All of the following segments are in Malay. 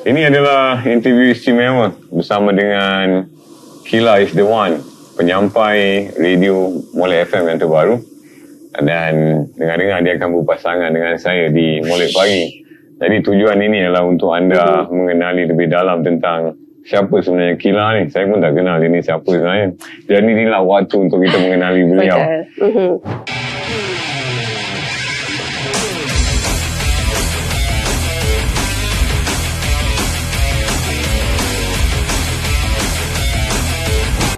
Ini adalah interview istimewa bersama dengan Kila is the one, penyampai radio Molek FM yang terbaru. Dan dengar-dengar dia akan berpasangan dengan saya di Molek Pagi. Jadi tujuan ini adalah untuk anda mengenali lebih dalam tentang siapa sebenarnya Kila ni. Saya pun tak kenal dia ni siapa sebenarnya. Dan inilah waktu untuk kita mengenali beliau. Betul.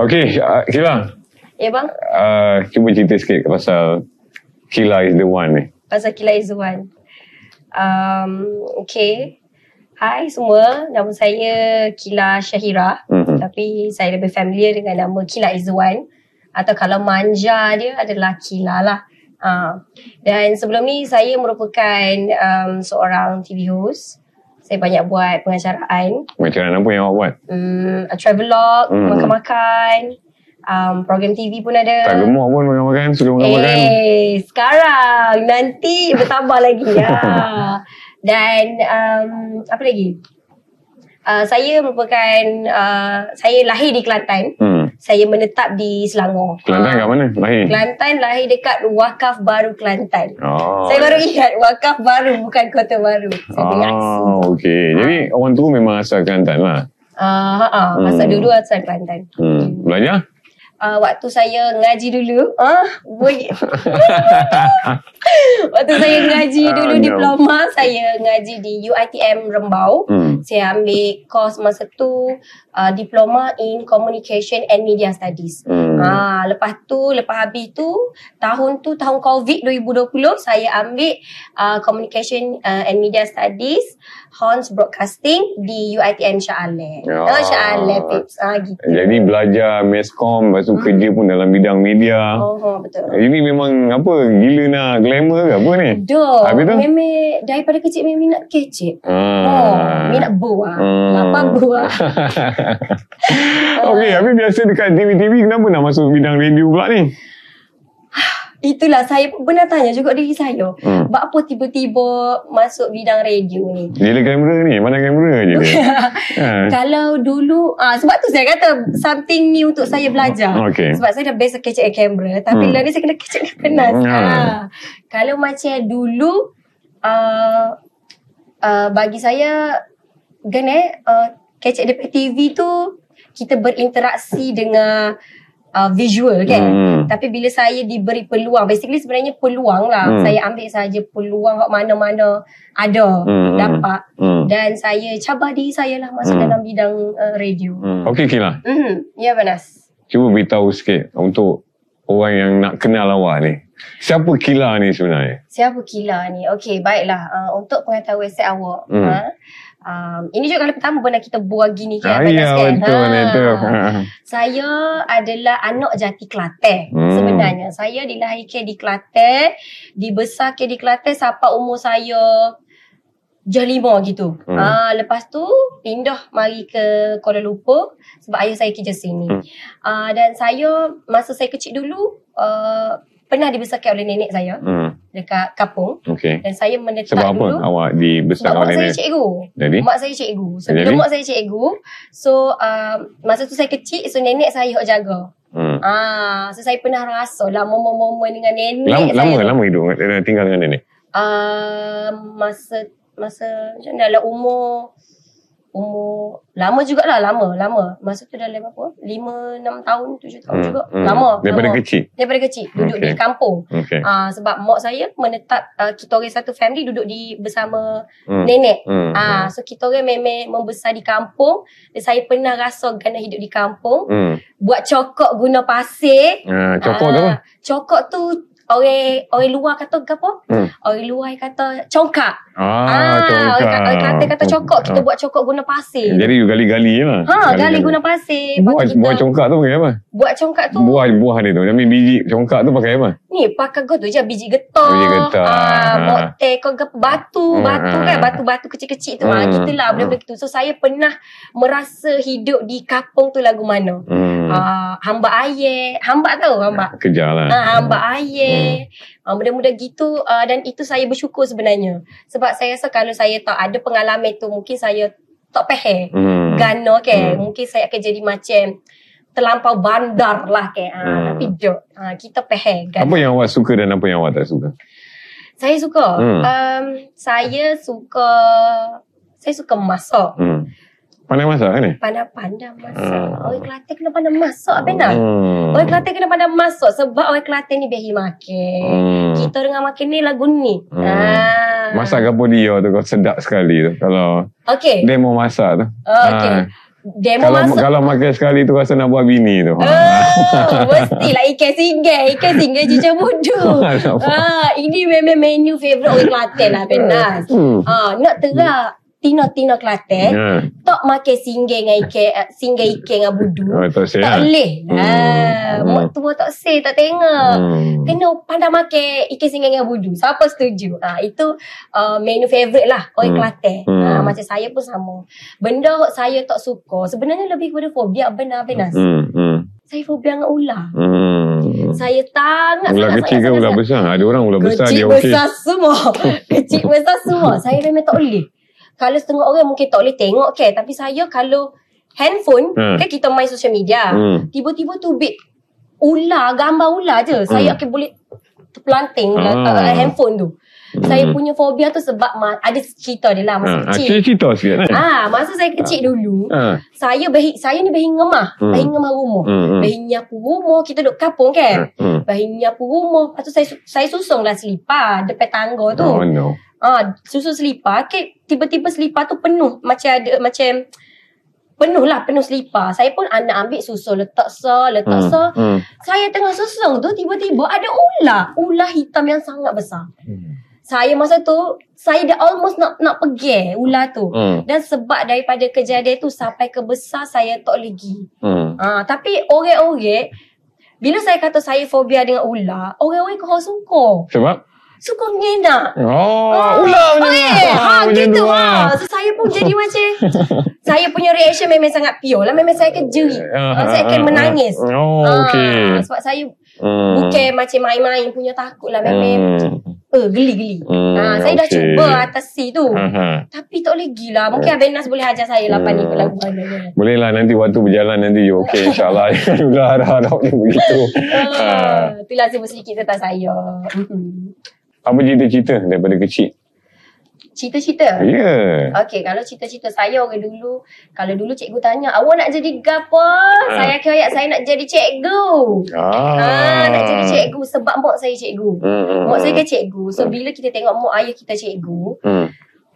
Okey, uh, Kila. Ya bang, Uh, cuba cerita sikit pasal Kila is the one ni. pasal Kila Izzuan. Um, okay. Hai semua, nama saya Kila Syahira. Mhm. Tapi saya lebih familiar dengan nama Kila Izzuan. Atau kalau manja dia adalah Kila lah. Uh, dan sebelum ni saya merupakan um, seorang TV host. Saya banyak buat pengacaraan. Mana apa yang awak buat? Um, travelog, Mhm. makan-makan. Um, program TV pun ada. Tak gemuk pun makan-makan, suka makan-makan. Eh, sekarang nanti bertambah lagi ya. Dan um, apa lagi? Uh, saya merupakan uh, saya lahir di Kelantan. Hmm. Saya menetap di Selangor. Kelantan kat mana? Lahir? Kelantan lahir dekat Wakaf Baru Kelantan. Oh. Saya baru ingat Wakaf Baru bukan Kota Baru. Saya. Oh, okey. Jadi orang tu memang asal Kelantan lah. Ah, uh, uh, masa Hmm. dulu asal Kelantan. Hmm. Belajar? Uh, waktu saya ngaji dulu, ah, boleh. waktu saya ngaji Ah, dulu no. diploma, saya ngaji di UiTM Rembau. Hmm. Saya ambil course masa tu uh, diploma in communication and media studies. Hmm. Ah, lepas tu, lepas habis tu, tahun tu tahun COVID 2020, saya ambil uh, communication uh, and media studies Hans Broadcasting di UiTM Shah Alam. Ya. Oh, Shah Alam, Pips. Ah, gitu. Jadi belajar meskom, lepas tu kerja pun dalam bidang media. Hmm. Oh, oh, betul. Ini memang apa, gila nak glamour ke apa ni? Dah, Habis tu? memang daripada kecil memang minat kecil. Oh, Ah. minat buah. Hmm. Lapar buah. Okey, tapi biasa dekat TV-TV kenapa nak masuk bidang radio pula ni? Itulah saya pun pernah tanya juga diri saya. Hmm. Buat apa tiba-tiba masuk bidang radio ni? Gila kamera ni, mana kamera je dia. ha. Kalau dulu, ah sebab tu saya kata something new untuk saya belajar. Okey. Sebab saya dah biasa kecek kamera. Tapi Hmm. ni saya kena kecek panas. Hmm. Ah. Kalau macam dulu, uh, uh, bagi saya, eh, uh, kecek daripada TV tu, kita berinteraksi dengan uh, visual kan. Hmm. Tapi bila saya diberi peluang, basically sebenarnya peluang lah. Hmm. Saya ambil saja peluang kat mana-mana ada, Hmm. dapat. Hmm. Dan saya cabar diri saya lah masuk Hmm. dalam bidang uh, radio. Hmm. Okey, Kila. Hmm. Ya, Banas. Cuba beritahu sikit untuk orang yang nak kenal awak ni. Siapa Kila ni sebenarnya? Siapa Kila ni? Okey, baiklah. Uh, untuk pengetahuan website awak. Hmm. Ha? Um, ini juga kali pertama pernah kita buat gini kan. Ah, ya, betul, betul. Ha. Saya adalah anak jati Kelantan Hmm. sebenarnya. Saya dilahirkan di Kelantan, dibesarkan di Kelantan sampai umur saya Jah gitu. Hmm. Ah, lepas tu pindah mari ke Kuala Lumpur sebab ayah saya kerja sini. Hmm. Ah, dan saya masa saya kecil dulu uh, pernah dibesarkan oleh nenek saya Hmm. Dekat kampung Okey. dan saya menetap Sebab apa dulu awak sebab dibesarkan mak oleh saya nenek? cikgu. Jadi? Mak saya cikgu. Sebelum Jadi? mak saya cikgu, so uh, masa tu saya kecil, so nenek saya yang jaga. Hmm. Ah, so saya pernah rasa lah momen-momen dengan nenek Lama, saya. lama, tu. lama hidup eh, tinggal dengan nenek? Uh, masa masa macam dalam umur umur lama jugalah lama lama masa tu dalam apa 5 6 tahun 7 tahun Hmm, juga hmm. lama Daripada lama. kecil? daripada kecil duduk Okey. di kampung Okey. Ah sebab mak saya menetap uh, kita orang satu family duduk di bersama Hmm. nenek Hmm. Ah, so kita orang memang membesar di kampung. Dan saya pernah rasa kena hidup di kampung. Hmm. Buat cokok guna pasir. Ah, cokok tu apa? Cokok tu orang orang luar kata ke apa? Hmm. Orang luar kata congkak. Ah, congkak. orang kata, orang kata, kata cokok. Kita buat cokok guna pasir. Jadi you gali-gali je lah. ha, gali guna pasir. Buah, tu kita buah congkak tu pakai apa? buat congkak tu. Buah buah dia tu. Tapi biji congkak tu pakai apa? Ni pakai go tu je biji getah. Biji getah. Ah, Ha. buat teh kau ke batu, Hmm, batu ha. kan, batu-batu kecil-kecil tu. Ah, Hmm. gitulah benda-benda gitu. So saya pernah merasa hidup di kampung tu lagu mana. Hmm. Ah, hamba air, hamba tahu hamba. Kejar lah. Ah, hamba air. Ah, benda-benda gitu ah, dan itu saya bersyukur sebenarnya. Sebab saya rasa kalau saya tak ada pengalaman tu mungkin saya tak pehe. Hmm. Gana ke. Hmm. Mungkin saya akan jadi macam terlampau bandar lah ke. Ha, Hmm. Tapi dok. Ha, kita pehe. Gana. Apa yang awak suka dan apa yang awak tak suka? Saya suka. Hmm. Um, saya suka saya suka masak. Hmm. Pandai masak kan ni? Pandai-pandai masak. Hmm. Orang Kelantan kena pandai masak. Apa nak? Hmm. Orang Kelantan kena pandai masak sebab orang Kelantan ni biasa makan. Hmm. Kita dengan makan ni lagu ni. Hmm. Ah. Masak kapur dia tu kau sedap sekali tu. Kalau Okey. dia mau masak tu. Oh, Okey. Ah. Demo Kalau masak. kalau makan sekali tu rasa nak buat bini tu. Oh, mestilah ikan singgah. Ikan singgah cucuk budu. ah, ini memang menu favourite orang Kelantan lah, Benas. Hmm. Ah, nak terak Tino-tino Kelantan, Ya. tak makan singgah dengan ikan, uh, singgah ikan dengan budu. Oh, tak tak sihat. boleh. Hmm. Ah, Hmm. mak tua tak say, tak tengok. Hmm. Kena pandai makan ikan singgah dengan budu. Siapa setuju? Ah, itu uh, menu favourite lah orang Hmm. Kelantan. Hmm. Ah, macam saya pun sama. Benda saya tak suka, sebenarnya lebih kepada fobia benar-benar. Hmm. Hmm. Saya fobia dengan ular. Hmm. Saya sangat Ular kecil ke ular besar? Ada orang ular besar Kecil dia okey. besar semua. Kecil besar semua. Saya memang tak boleh. Kalau setengah orang mungkin tak boleh tengok ke. Tapi saya kalau handphone, Hmm. kan kita main social media. Hmm. Tiba-tiba tu bit ular, gambar ular je. Saya akan boleh terpelanting Ah. uh, handphone tu. Hmm. Saya punya fobia tu sebab ma- ada cerita dia lah masa Ha, kecil. cerita cerita sikit kan? Ah, masa saya kecil dulu, Ha. saya behi, saya ni behi ngemah, Hmm. behi ngemah rumah. Hmm. hmm. Behi nyapu rumah, kita duduk kampung kan. Hmm. Bayi nyapu rumah. Lepas tu saya, saya susung lah selipar depan tangga tu. Oh no. Ah, susun selipar. Okay, tiba-tiba selipar tu penuh. Macam ada, macam penuh lah, penuh selipar. Saya pun anak ambil susun, letak sa, letak Hmm. sa. Hmm. Saya tengah susung tu, tiba-tiba ada ular. Ular hitam yang sangat besar. Hmm. Saya masa tu, saya dah almost nak nak pergi ular tu. Hmm. Dan sebab daripada kejadian tu sampai ke besar, saya tak lagi. Hmm. Ah, tapi orang-orang bila saya kata saya fobia dengan ular, orang-orang kau suka. Sebab? Suka ngenak. Oh, Ah, ular macam okay. tu. Ha, macam gitu tu, ha. So, saya pun jadi macam saya punya reaction memang sangat pure lah. Memang saya akan jerit. Ah, Ah, saya akan ah, menangis. Oh, Ah, okey. sebab saya Hmm. bukan macam main-main punya takut lah. Memang Hmm. eh, geli-geli. Hmm, Ah, saya dah okey. cuba atasi tu. Aha. Tapi tak boleh gila. Mungkin Abang Nas boleh ajar saya lah pandai Hmm. lagu mana. Boleh lah nanti waktu berjalan nanti you okey insyaAllah. Ular dah harap dia begitu. Ha. Ah, itulah sebut sedikit tentang saya. Apa cerita-cerita daripada kecil? Cita-cita? Ya. Yeah. Okey, kalau cita-cita saya orang dulu, kalau dulu cikgu tanya, awak nak jadi gapo? Saya akan ayat saya nak jadi cikgu. Ah. Ah, nak jadi cikgu sebab mak saya cikgu. Hmm, hmm, Mak saya hmm. kan cikgu. So bila kita tengok mak ayah kita cikgu, Hmm.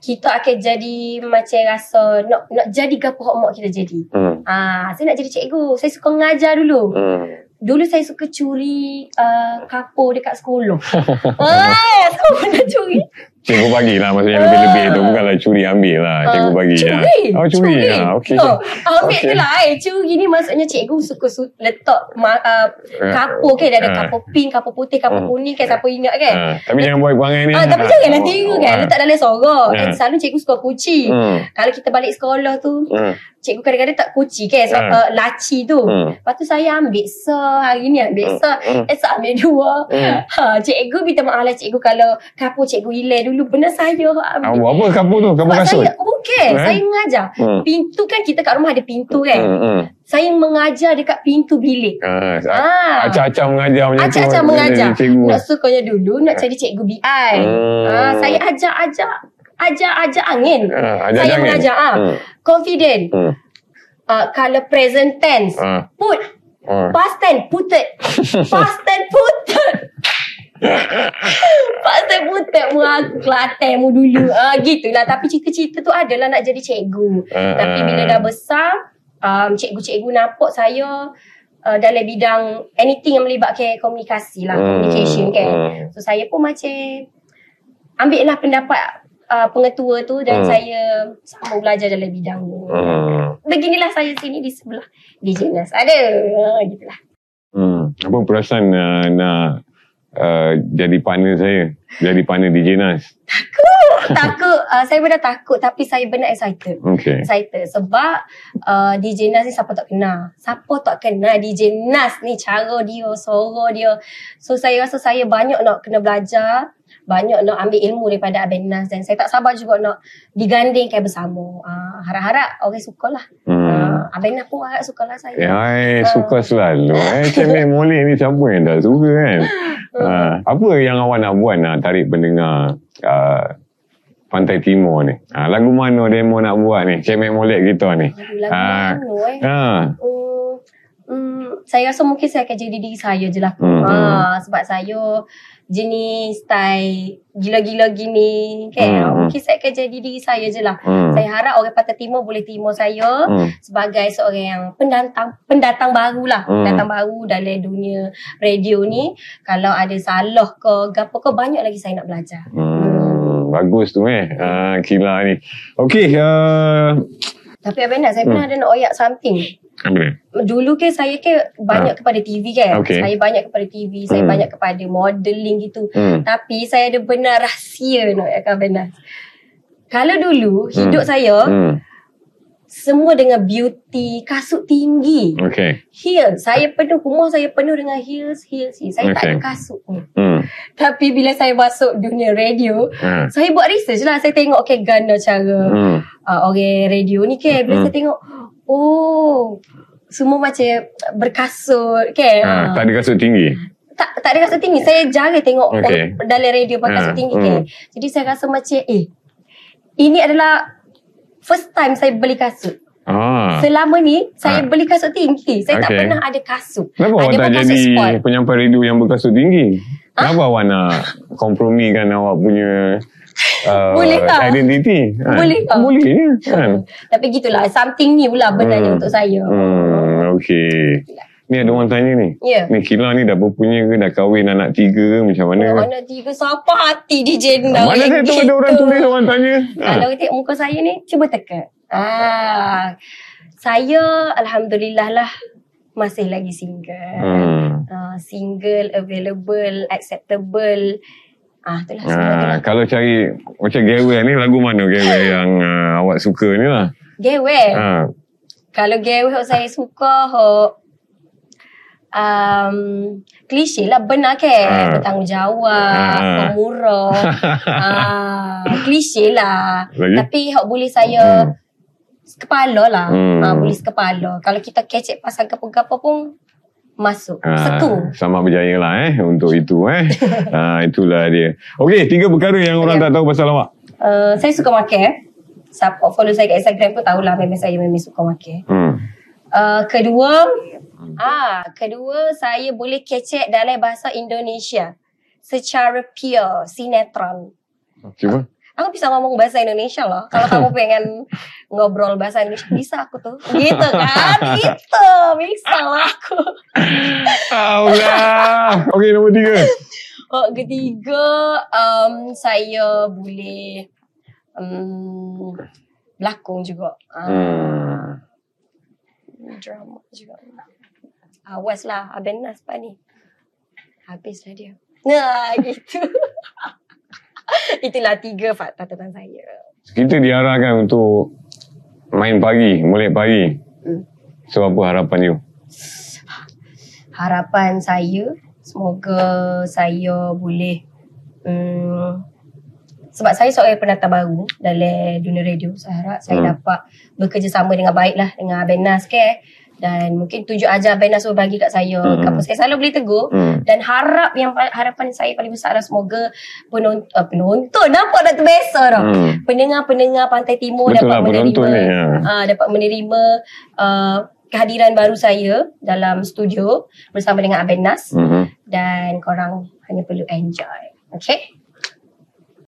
kita akan jadi macam rasa nak nak jadi gapo hak mak kita jadi. Hmm. Ah, saya nak jadi cikgu. Saya suka mengajar dulu. Hmm. Dulu saya suka curi uh, kapur dekat sekolah. ah, semua nak curi. Cikgu bagi lah maksudnya lebih-lebih tu bukanlah curi ambil lah cikgu Ah, bagi curi. lah. Oh curi, lah. Okey. Oh, ambil Okey. tu lah. Eh. Curi ni maksudnya cikgu suka su- letak uh, kapur kan. Ada eh. kapur pink, kapur putih, kapur Hmm. kuning kan. Siapa ingat kan? Ah, tapi jangan buat perangai ni. Ah, tapi Ah. janganlah tiru kan. Ah. Letak dalam sorok. And selalu cikgu suka kuci. Hmm. Kalau kita balik sekolah tu, Hmm. cikgu kadang-kadang tak kuci kan. Sebab uh, laci tu. Hmm. Lepas tu saya ambil se. Hari ni ambil se. Hmm. Esok ambil dua. Hmm. Ha, cikgu minta maaf lah cikgu kalau kapur cikgu hilang dulu. Benar saya Ah, ambil. buat apa kapur tu? Sebab kasut? saya, bukan. Eh? Saya mengajar. Hmm. Pintu kan kita kat rumah ada pintu kan. Hmm. hmm. Saya mengajar dekat pintu bilik. Ah, Ah. Acak-acak mengajar macam tu. Acak-acak Dia mengajar. Cikgu. Nak sukanya dulu nak jadi cikgu BI. Hmm. Ah, saya ajar-ajar ajar-ajar angin. Ah, ajar saya angin. mengajar ah. Hmm. Confident. Hmm. Uh, kalau present tense. Ah. Put. Ah. Past tense. Putet. Past tense. Putet. Tense putet mu aku Kelantan mu dulu. Ah, gitulah. Tapi cita-cita tu adalah nak jadi cikgu. Ah, Tapi bila ah. dah besar, um, cikgu-cikgu nampak saya uh, dalam bidang anything yang melibatkan komunikasi lah. Hmm, Communication kan. hmm. So saya pun macam ambil lah pendapat uh, pengetua tu dan Hmm. saya sambung belajar dalam bidang tu. Hmm. Beginilah saya sini di sebelah DJ Nas. Ada. Ha, gitulah. Hmm. Apa perasaan uh, nak uh, jadi partner saya? Jadi partner DJ Nas? takut. Uh, saya benar takut tapi saya benar excited. Okay. Excited sebab uh, DJ Nas ni siapa tak kenal. Siapa tak kenal DJ Nas ni cara dia, suara dia. So saya rasa saya banyak nak kena belajar. banyak nak ambil ilmu daripada Abang Nas dan saya tak sabar juga nak digandingkan bersama. Uh, harap-harap orang suka lah. Hmm. Uh, Abang Nas pun harap suka lah saya. Ya, I suka selalu. Eh, Cemek molek ni siapa yang tak suka kan? Uh, apa yang awak nak buat nak tarik pendengar uh, Pantai Timur ni? Uh, lagu mana demo nak buat ni? Cemek molek kita ni. Lagu Ah. mana eh? Ha. Hmm, hmm, saya rasa mungkin saya akan jadi diri saya je lah. Hmm, Ha, sebab saya jenis style gila-gila gini kan. Hmm, hmm. Mungkin saya akan jadi diri saya je lah. Hmm. Saya harap orang Pantai Timur boleh terima saya Hmm. sebagai seorang yang pendatang pendatang baru lah. Hmm. Pendatang baru dalam dunia radio ni. Kalau ada salah ke, gapo ke, banyak lagi saya nak belajar. Hmm, bagus tu eh. Uh, kila ni. Okey, uh, Tapi Abang Nas, saya pernah ada nak oyak something. Apa? Dulu kan saya kan banyak kepada TV kan. Okey. Saya banyak kepada TV, saya Hmm. banyak kepada modeling gitu. Hmm. Tapi saya ada benar rahsia nak akan benar. Kalau dulu hidup Hmm. saya Hmm. Semua dengan beauty, kasut tinggi. Okey. Heels. Saya penuh, rumah saya penuh dengan heels, heels, heels. Saya tak Okey. ada kasut ni. Hmm. Tapi bila saya masuk dunia radio, Ha. saya buat research lah. Saya tengok okay, gana cara Hmm. uh, orang radio ni kan. Bila Hmm. saya tengok, oh, semua macam berkasut kan. Ha, Ah. tak ada kasut tinggi. tak, tak ada kasut tinggi. Saya jarang tengok orang dalam radio pakai Ah, kasut tinggi hmm. kan. Jadi saya rasa macam eh ini adalah first time saya beli kasut. Ah. Selama ni saya Ah. beli kasut tinggi. Saya tak Okey. pernah ada kasut. Kenapa awak Ada tak jadi sport. penyampai radio yang berkasut tinggi? Kenapa awak nak kompromikan awak punya uh, Boleh tak? identiti? Kan? Boleh tak? Boleh je. Kan? Tapi gitulah something new lah benarnya Hmm. untuk saya. Hmm, okey. Ni ada orang tanya ni. Ya. Ni Kila ni dah berpunya ke? Dah kahwin anak tiga ke? Macam mana? Oh, anak tiga siapa hati di jenda Mana saya tahu ada orang tulis orang tanya. Ha. Kalau tengok muka saya ni, cuba teka. Ah, saya Alhamdulillah lah masih lagi single. Hmm. Uh, single, available, acceptable. Ah, itulah Ha, lah. kalau cari macam Gewe ni lagu mana Gewe yang uh, awak suka ni lah. Gewe. Ha. Kalau gewe saya suka hok um, klise lah benar ke Ah. bertanggungjawab Ah. pemurah ah, klise lah Lagi? tapi hok boleh saya Hmm. sekepala lah Hmm. ah, boleh sekepala kalau kita kecek pasal gapo-gapo pun masuk Ah, sekung sama berjaya lah eh untuk itu eh. ah, itulah dia. Okey, tiga perkara yang orang Ya. tak tahu pasal awak. uh, saya suka makan Siapa follow saya kat Instagram pun tahulah memang saya memang suka makan. Hmm. Uh, kedua, ah, kedua saya boleh kecek dalam bahasa Indonesia secara pure, sinetron. Cuba. Aku bisa ngomong bahasa Indonesia loh. Kalau kamu pengen ngobrol bahasa Indonesia, bisa aku tuh. Gitu kan? Gitu. Bisa lah aku. Allah. Okey, nombor tiga. Oh, ketiga, um, saya boleh um, berlakon juga. Uh, Hmm. Drama juga. Awas lah, Abang Nas pak ni. Habislah dia. Nah, gitu. Itulah tiga fakta tentang saya. Kita diarahkan untuk main pagi, molek pagi. Hmm. So, apa harapan you? Harapan saya, semoga saya boleh um, sebab saya seorang pendatang baru dalam dunia radio. Saya harap saya Hmm. dapat bekerjasama dengan baik lah dengan Abang Nas ke. Dan mungkin tujuh ajar Abang Nas bagi kat saya. Hmm. Hmm. Saya selalu boleh tegur. Hmm. Dan harap yang harapan saya paling besar adalah semoga penonton, uh, penonton nampak dah terbiasa dah. Hmm. Pendengar-pendengar Pantai Timur Betul dapat lah, menerima ni, ya. uh, dapat menerima uh, kehadiran baru saya dalam studio bersama dengan Abang Nas Mhm. dan korang hanya perlu enjoy. Okay?